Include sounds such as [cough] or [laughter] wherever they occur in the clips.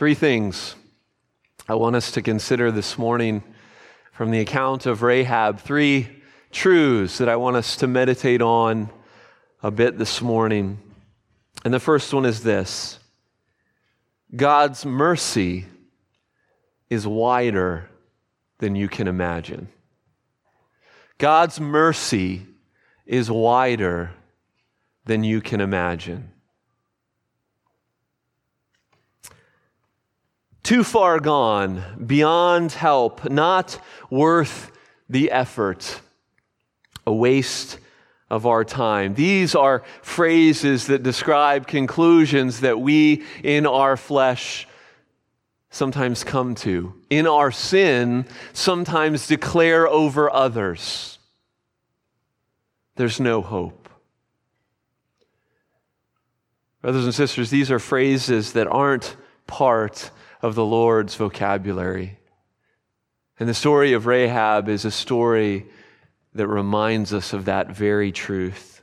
Three things I want us to consider this morning from the account of Rahab. Three truths that I want us to meditate on a bit this morning. And the first one is this God's mercy is wider than you can imagine. God's mercy is wider than you can imagine. Too far gone, beyond help, not worth the effort, a waste of our time. These are phrases that describe conclusions that we in our flesh sometimes come to, in our sin, sometimes declare over others. There's no hope. Brothers and sisters, these are phrases that aren't part of the Lord's vocabulary. And the story of Rahab is a story that reminds us of that very truth.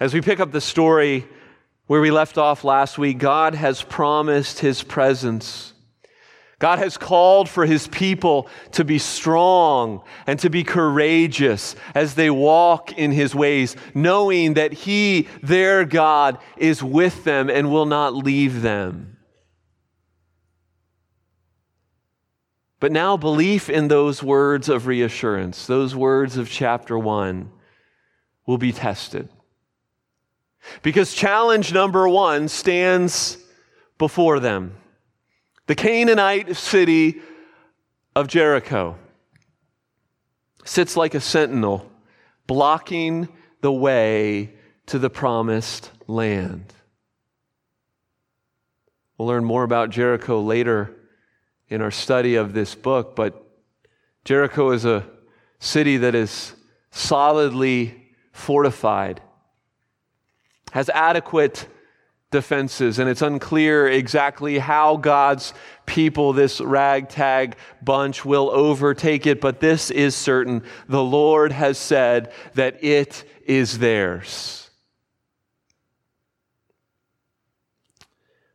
As we pick up the story where we left off last week, God has promised his presence. God has called for his people to be strong and to be courageous as they walk in his ways, knowing that he, their God, is with them and will not leave them. But now, belief in those words of reassurance, those words of chapter one, will be tested. Because challenge number one stands before them the Canaanite city of Jericho sits like a sentinel, blocking the way to the promised land. We'll learn more about Jericho later in our study of this book, but Jericho is a city that is solidly fortified, has adequate defenses, and it's unclear exactly how God's people, this ragtag bunch, will overtake it, but this is certain. The Lord has said that it is theirs.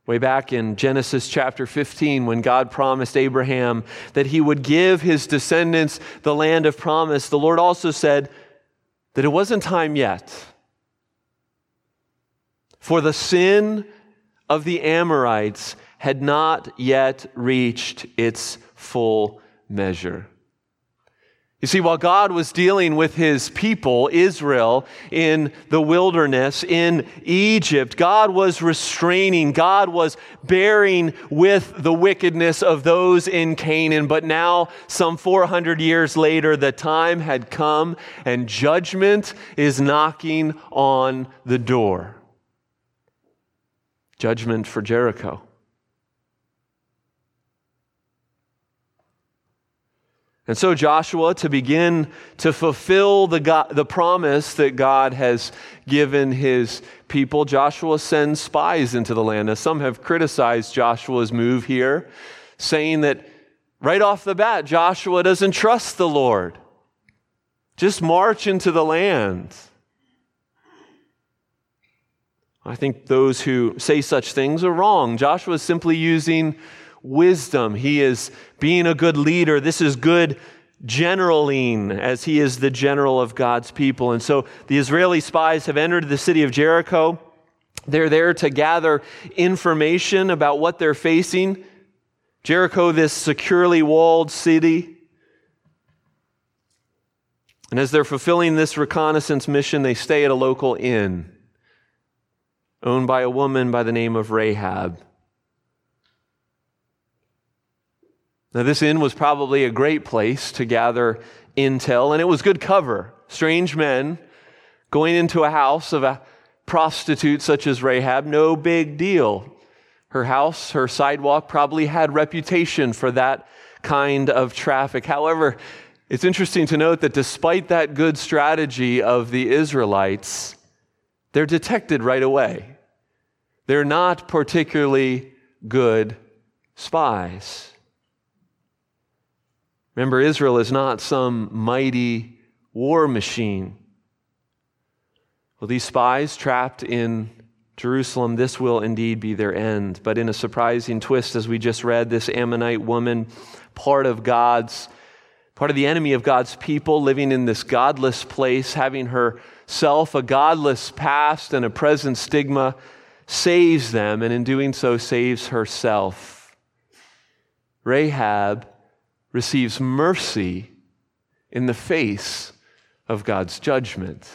Way back in Genesis chapter 15, when God promised Abraham that he would give his descendants the land of promise, the Lord also said that it wasn't time yet. For the sin of the Amorites had not yet reached its full measure. You see, while God was dealing with his people, Israel, in the wilderness, in Egypt, God was restraining, God was bearing with the wickedness of those in Canaan. But now, some 400 years later, the time had come and judgment is knocking on the door. Judgment for Jericho. And so, Joshua, to begin to fulfill the, God, the promise that God has given his people, Joshua sends spies into the land. Now, some have criticized Joshua's move here, saying that right off the bat, Joshua doesn't trust the Lord. Just march into the land. I think those who say such things are wrong. Joshua is simply using wisdom. He is being a good leader. This is good generaling, as he is the general of God's people. And so the Israeli spies have entered the city of Jericho. They're there to gather information about what they're facing. Jericho, this securely walled city. And as they're fulfilling this reconnaissance mission, they stay at a local inn owned by a woman by the name of Rahab. Now, this inn was probably a great place to gather intel, and it was good cover. Strange men going into a house of a prostitute such as Rahab, no big deal. Her house, her sidewalk probably had reputation for that kind of traffic. However, it's interesting to note that despite that good strategy of the Israelites, they're detected right away. They're not particularly good spies. Remember, Israel is not some mighty war machine. Well, these spies trapped in Jerusalem, this will indeed be their end. But in a surprising twist, as we just read, this Ammonite woman, part of God's, part of the enemy of God's people, living in this godless place, having herself a godless past and a present stigma, saves them, and in doing so, saves herself. Rahab receives mercy in the face of God's judgment.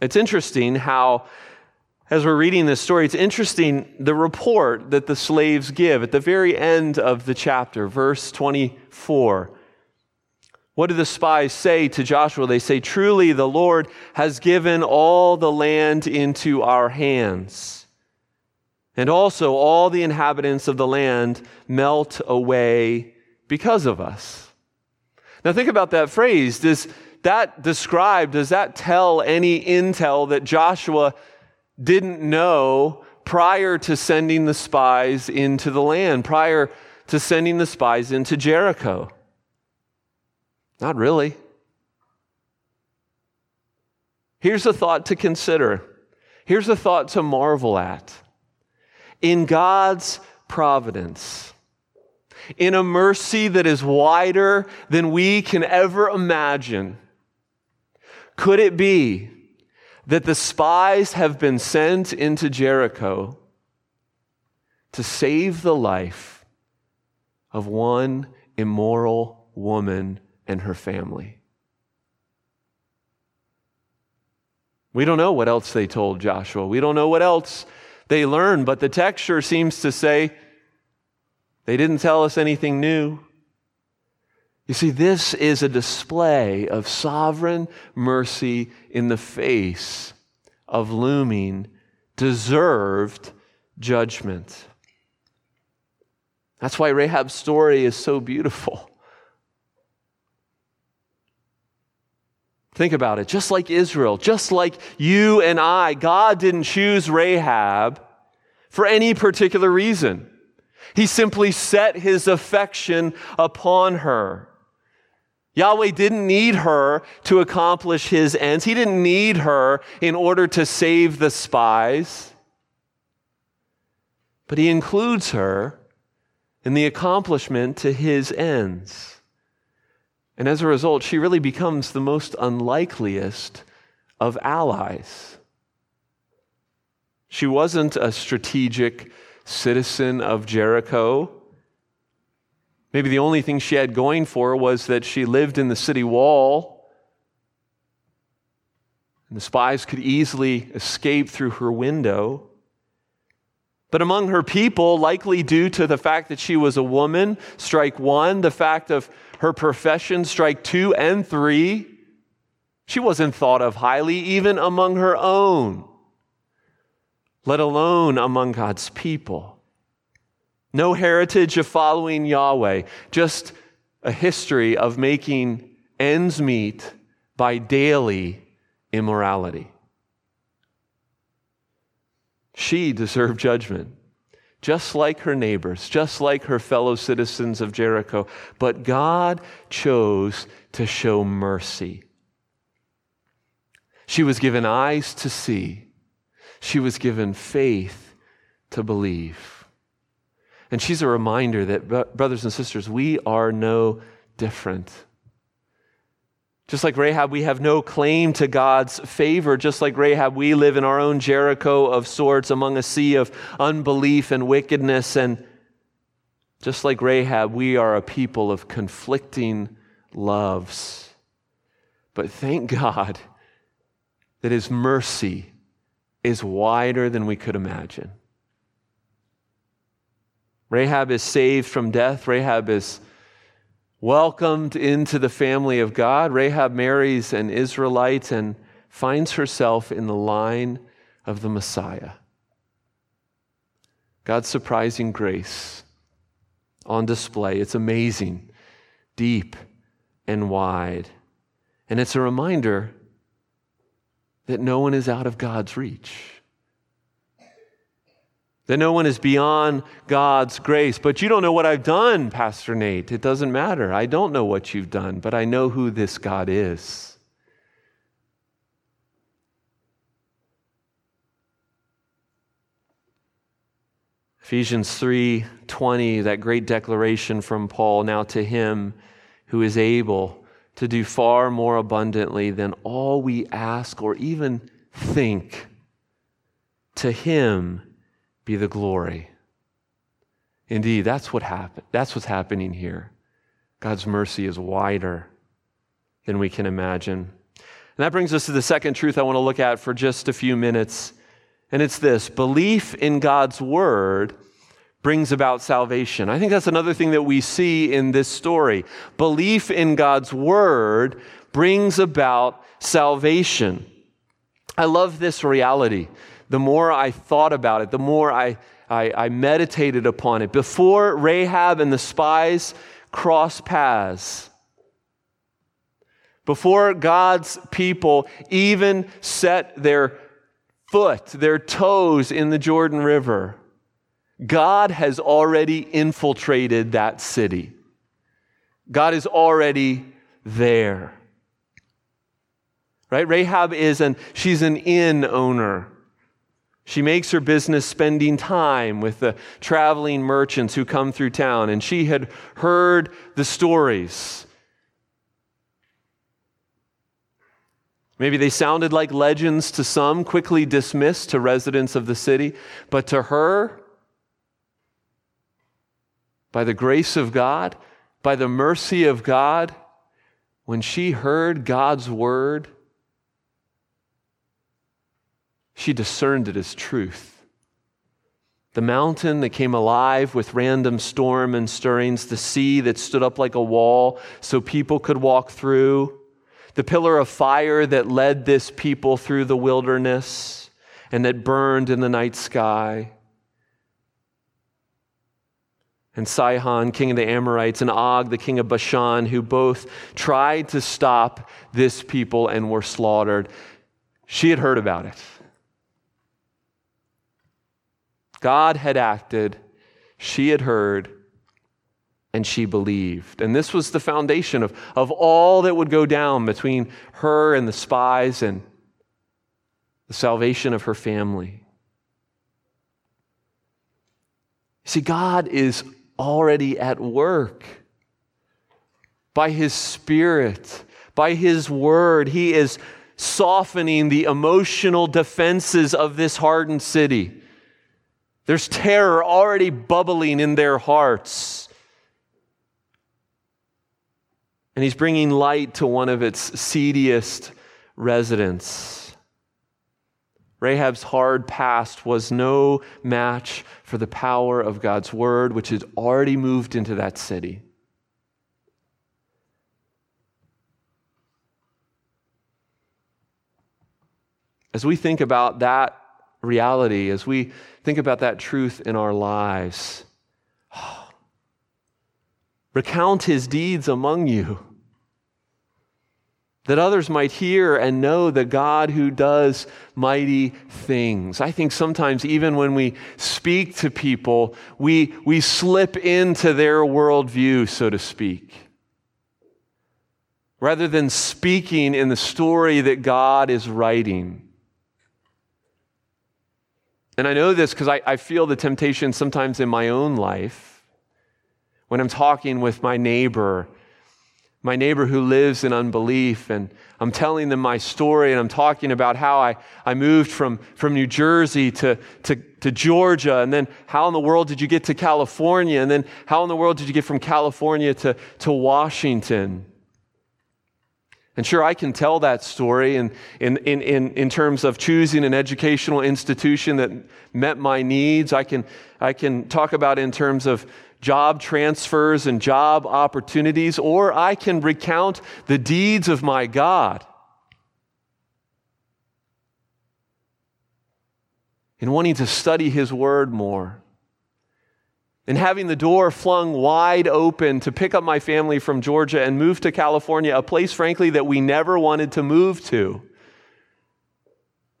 It's interesting how, as we're reading this story, it's interesting the report that the slaves give at the very end of the chapter, verse 24. What do the spies say to Joshua? They say, Truly, the Lord has given all the land into our hands. And also, all the inhabitants of the land melt away because of us. Now, think about that phrase. Does, that describe, does that tell any intel that Joshua didn't know prior to sending the spies into the land, prior to sending the spies into Jericho? Not really. Here's a thought to consider. Here's a thought to marvel at. In God's providence, in a mercy that is wider than we can ever imagine, could it be that the spies have been sent into Jericho to save the life of one immoral woman and her family? We don't know what else they told Joshua. We don't know what else they learn, but the text sure seems to say they didn't tell us anything new. You see, this is a display of sovereign mercy in the face of looming, deserved judgment. That's why Rahab's story is so beautiful. Think about it. Just like Israel, just like you and I, God didn't choose Rahab for any particular reason. He simply set his affection upon her. Yahweh didn't need her to accomplish his ends. He didn't need her in order to save the spies. But he includes her in the accomplishment to his ends. And as a result, she really becomes the most unlikeliest of allies. She wasn't a strategic citizen of Jericho. Maybe the only thing she had going for her was that she lived in the city wall. And the spies could easily escape through her window. But among her people, likely due to the fact that she was a woman, strike one, the fact of her profession, strike two and three, she wasn't thought of highly even among her own, let alone among God's people. No heritage of following Yahweh, just a history of making ends meet by daily immorality. She deserved judgment, just like her neighbors, just like her fellow citizens of Jericho. But God chose to show mercy. She was given eyes to see, she was given faith to believe. And she's a reminder that, brothers and sisters, we are no different. Just like Rahab, we have no claim to God's favor. Just like Rahab, we live in our own Jericho of sorts among a sea of unbelief and wickedness. And just like Rahab, we are a people of conflicting loves. But thank God that His mercy is wider than we could imagine. Rahab is saved from death. Rahab is welcomed into the family of God. Rahab marries an Israelite and finds herself in the line of the Messiah. God's surprising grace on display. It's amazing, deep, and wide. And it's a reminder that no one is out of God's reach that no one is beyond God's grace. But you don't know what I've done, Pastor Nate. It doesn't matter. I don't know what you've done, but I know who this God is. Ephesians 3:20 that great declaration from Paul now to him who is able to do far more abundantly than all we ask or even think to him be the glory. Indeed, that's what happened. That's what's happening here. God's mercy is wider than we can imagine. And that brings us to the second truth I want to look at for just a few minutes. And it's this belief in God's word brings about salvation. I think that's another thing that we see in this story. Belief in God's word brings about salvation. I love this reality. The more I thought about it, the more I, I, I meditated upon it. Before Rahab and the spies cross paths, before God's people even set their foot, their toes in the Jordan River, God has already infiltrated that city. God is already there. Right? Rahab is an she's an inn owner. She makes her business spending time with the traveling merchants who come through town, and she had heard the stories. Maybe they sounded like legends to some, quickly dismissed to residents of the city, but to her, by the grace of God, by the mercy of God, when she heard God's word, she discerned it as truth. The mountain that came alive with random storm and stirrings, the sea that stood up like a wall so people could walk through, the pillar of fire that led this people through the wilderness and that burned in the night sky. And Sihon, king of the Amorites, and Og, the king of Bashan, who both tried to stop this people and were slaughtered. She had heard about it. God had acted, she had heard, and she believed. And this was the foundation of, of all that would go down between her and the spies and the salvation of her family. See, God is already at work by His Spirit, by His Word. He is softening the emotional defenses of this hardened city. There's terror already bubbling in their hearts. And he's bringing light to one of its seediest residents. Rahab's hard past was no match for the power of God's word, which had already moved into that city. As we think about that reality, as we think about that truth in our lives, [gasps] recount his deeds among you, that others might hear and know the God who does mighty things. I think sometimes, even when we speak to people, we, we slip into their worldview, so to speak. Rather than speaking in the story that God is writing. And I know this because I, I feel the temptation sometimes in my own life when I'm talking with my neighbor, my neighbor who lives in unbelief, and I'm telling them my story and I'm talking about how I, I moved from, from New Jersey to, to, to Georgia, and then how in the world did you get to California, and then how in the world did you get from California to, to Washington? And sure, I can tell that story in, in, in, in, terms of choosing an educational institution that met my needs. I can, I can talk about in terms of job transfers and job opportunities, or I can recount the deeds of my God. In wanting to study His Word more and having the door flung wide open to pick up my family from Georgia and move to California, a place, frankly, that we never wanted to move to.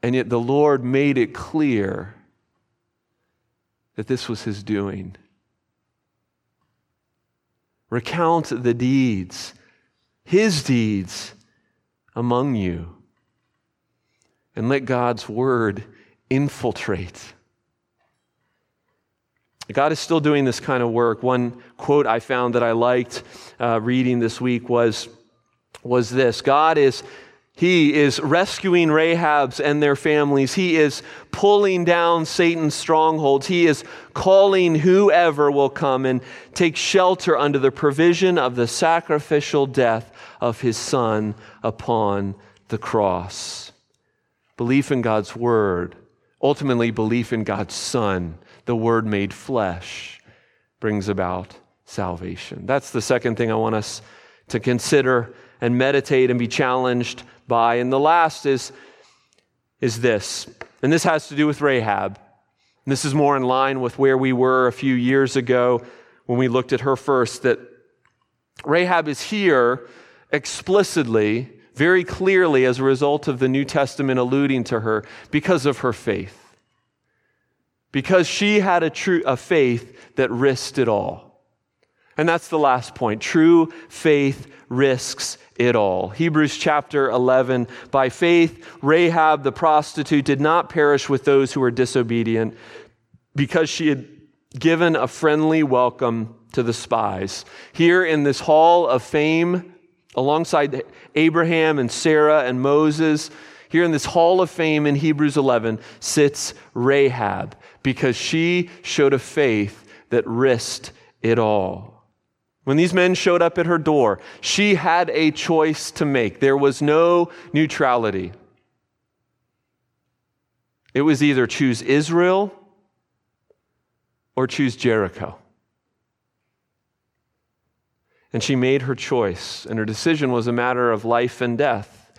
And yet the Lord made it clear that this was His doing. Recount the deeds, His deeds among you, and let God's word infiltrate God is still doing this kind of work. One quote I found that I liked uh, reading this week was, was this God is he is rescuing Rahab's and their families. He is pulling down Satan's strongholds. He is calling whoever will come and take shelter under the provision of the sacrificial death of his son upon the cross. Belief in God's word, ultimately, belief in God's son, the word made flesh, brings about salvation. That's the second thing I want us to consider and meditate and be challenged by. And the last is, is this, and this has to do with Rahab. And this is more in line with where we were a few years ago when we looked at her first, that Rahab is here explicitly, very clearly, as a result of the New Testament alluding to her because of her faith. Because she had a, true, a faith that risked it all. And that's the last point. True faith risks it all. Hebrews chapter 11. By faith, Rahab the prostitute did not perish with those who were disobedient because she had given a friendly welcome to the spies. Here in this hall of fame, alongside Abraham and Sarah and Moses, here in this hall of fame in Hebrews 11 sits Rahab because she showed a faith that risked it all. When these men showed up at her door, she had a choice to make. There was no neutrality. It was either choose Israel or choose Jericho. And she made her choice, and her decision was a matter of life and death.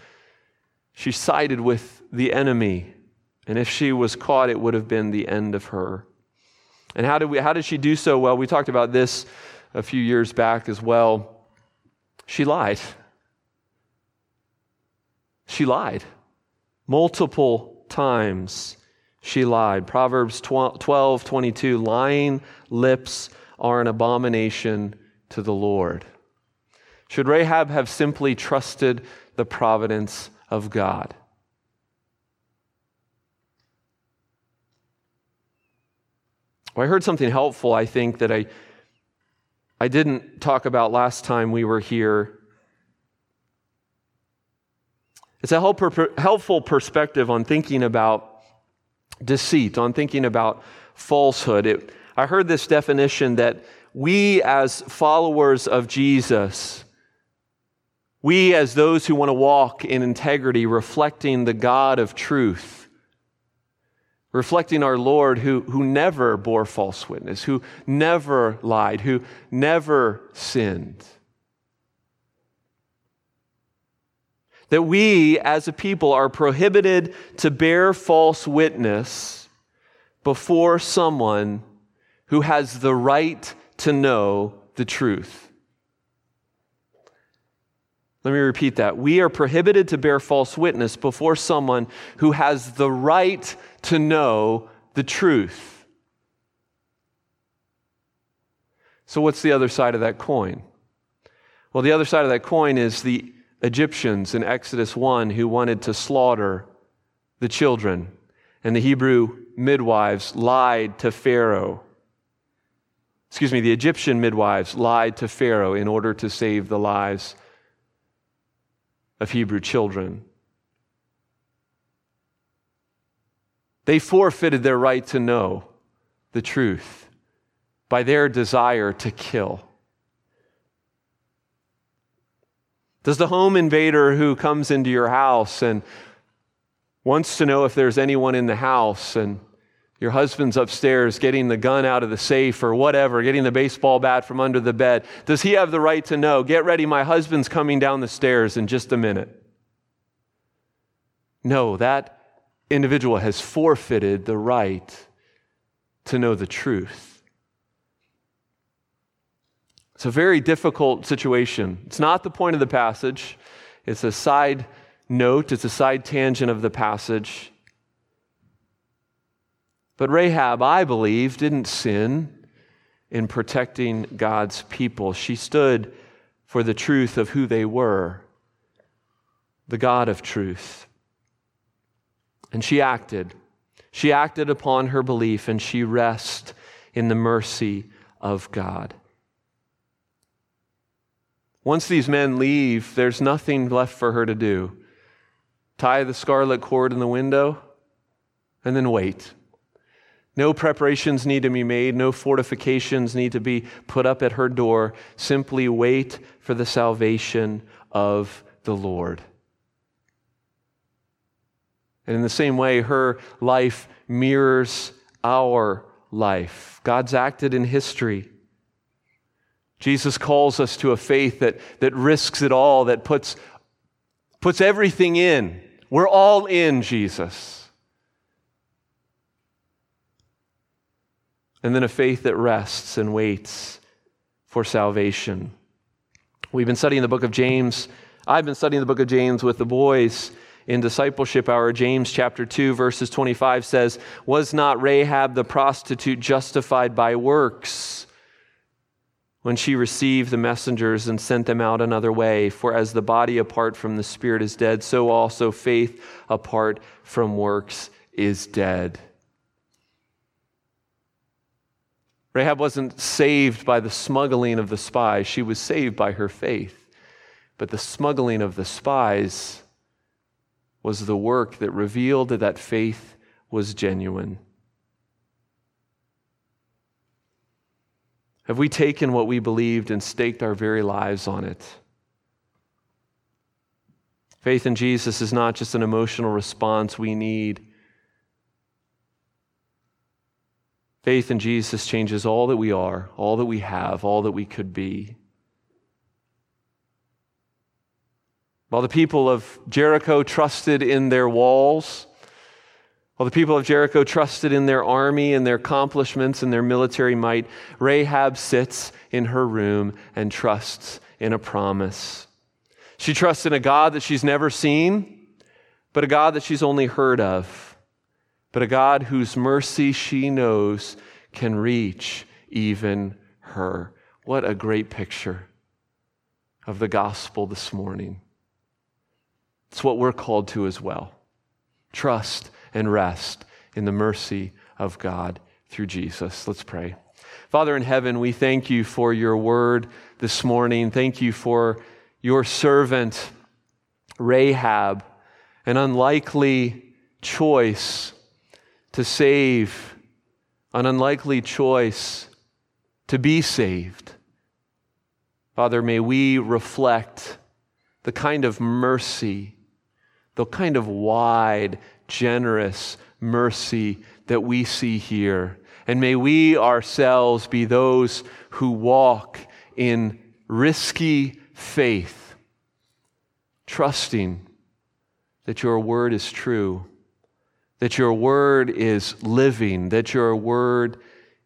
She sided with the enemy, and if she was caught, it would have been the end of her. And how did, we, how did she do so? Well, we talked about this a few years back as well. She lied. She lied. Multiple times she lied. Proverbs 12, 22 lying lips are an abomination to the Lord. Should Rahab have simply trusted the providence of God? Well, I heard something helpful, I think, that I I didn't talk about last time we were here. It's a helpful perspective on thinking about deceit, on thinking about falsehood. It, I heard this definition that we, as followers of Jesus, we, as those who want to walk in integrity, reflecting the God of truth, reflecting our Lord who, who never bore false witness, who never lied, who never sinned. That we as a people are prohibited to bear false witness before someone who has the right to know the truth. Let me repeat that. We are prohibited to bear false witness before someone who has the right to know the truth. So, what's the other side of that coin? Well, the other side of that coin is the Egyptians in Exodus 1 who wanted to slaughter the children, and the Hebrew midwives lied to Pharaoh. Excuse me, the Egyptian midwives lied to Pharaoh in order to save the lives of Hebrew children. They forfeited their right to know the truth by their desire to kill. Does the home invader who comes into your house and wants to know if there's anyone in the house and your husband's upstairs getting the gun out of the safe or whatever, getting the baseball bat from under the bed, does he have the right to know, get ready, my husband's coming down the stairs in just a minute? No, that individual has forfeited the right to know the truth. It's a very difficult situation. It's not the point of the passage, it's a side note, it's a side tangent of the passage. But Rahab, I believe, didn't sin in protecting God's people. She stood for the truth of who they were, the God of truth. And she acted. She acted upon her belief and she rests in the mercy of God. Once these men leave, there's nothing left for her to do. Tie the scarlet cord in the window and then wait. No preparations need to be made, no fortifications need to be put up at her door. Simply wait for the salvation of the Lord. And in the same way, her life mirrors our life. God's acted in history. Jesus calls us to a faith that, that risks it all, that puts, puts everything in. We're all in Jesus. And then a faith that rests and waits for salvation. We've been studying the book of James. I've been studying the book of James with the boys in discipleship hour. James chapter 2, verses 25 says, Was not Rahab the prostitute justified by works? when she received the messengers and sent them out another way. For as the body apart from the spirit is dead, so also faith apart from works is dead. Rahab wasn't saved by the smuggling of the spies, she was saved by her faith. But the smuggling of the spies was the work that revealed that faith was genuine. Have we taken what we believed and staked our very lives on it? Faith in Jesus is not just an emotional response we need. Faith in Jesus changes all that we are, all that we have, all that we could be. While the people of Jericho trusted in their walls, while the people of Jericho trusted in their army and their accomplishments and their military might, Rahab sits in her room and trusts in a promise. She trusts in a God that she's never seen, but a God that she's only heard of, but a God whose mercy she knows can reach even her. What a great picture of the gospel this morning. It's what we're called to as well. Trust and rest in the mercy of God through Jesus. Let's pray. Father in heaven, we thank you for your word this morning. Thank you for your servant, Rahab, an unlikely choice to save, an unlikely choice to be saved. Father, may we reflect the kind of mercy, the kind of wide generous mercy that we see here. And may we ourselves be those who walk in risky faith, trusting that your word is true, that your word is living, that your word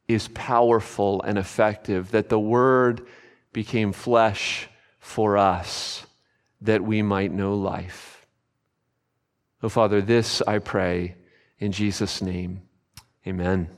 is powerful and effective, that the word became flesh for us that we might know life. Oh, Father, this I pray in Jesus' name. Amen.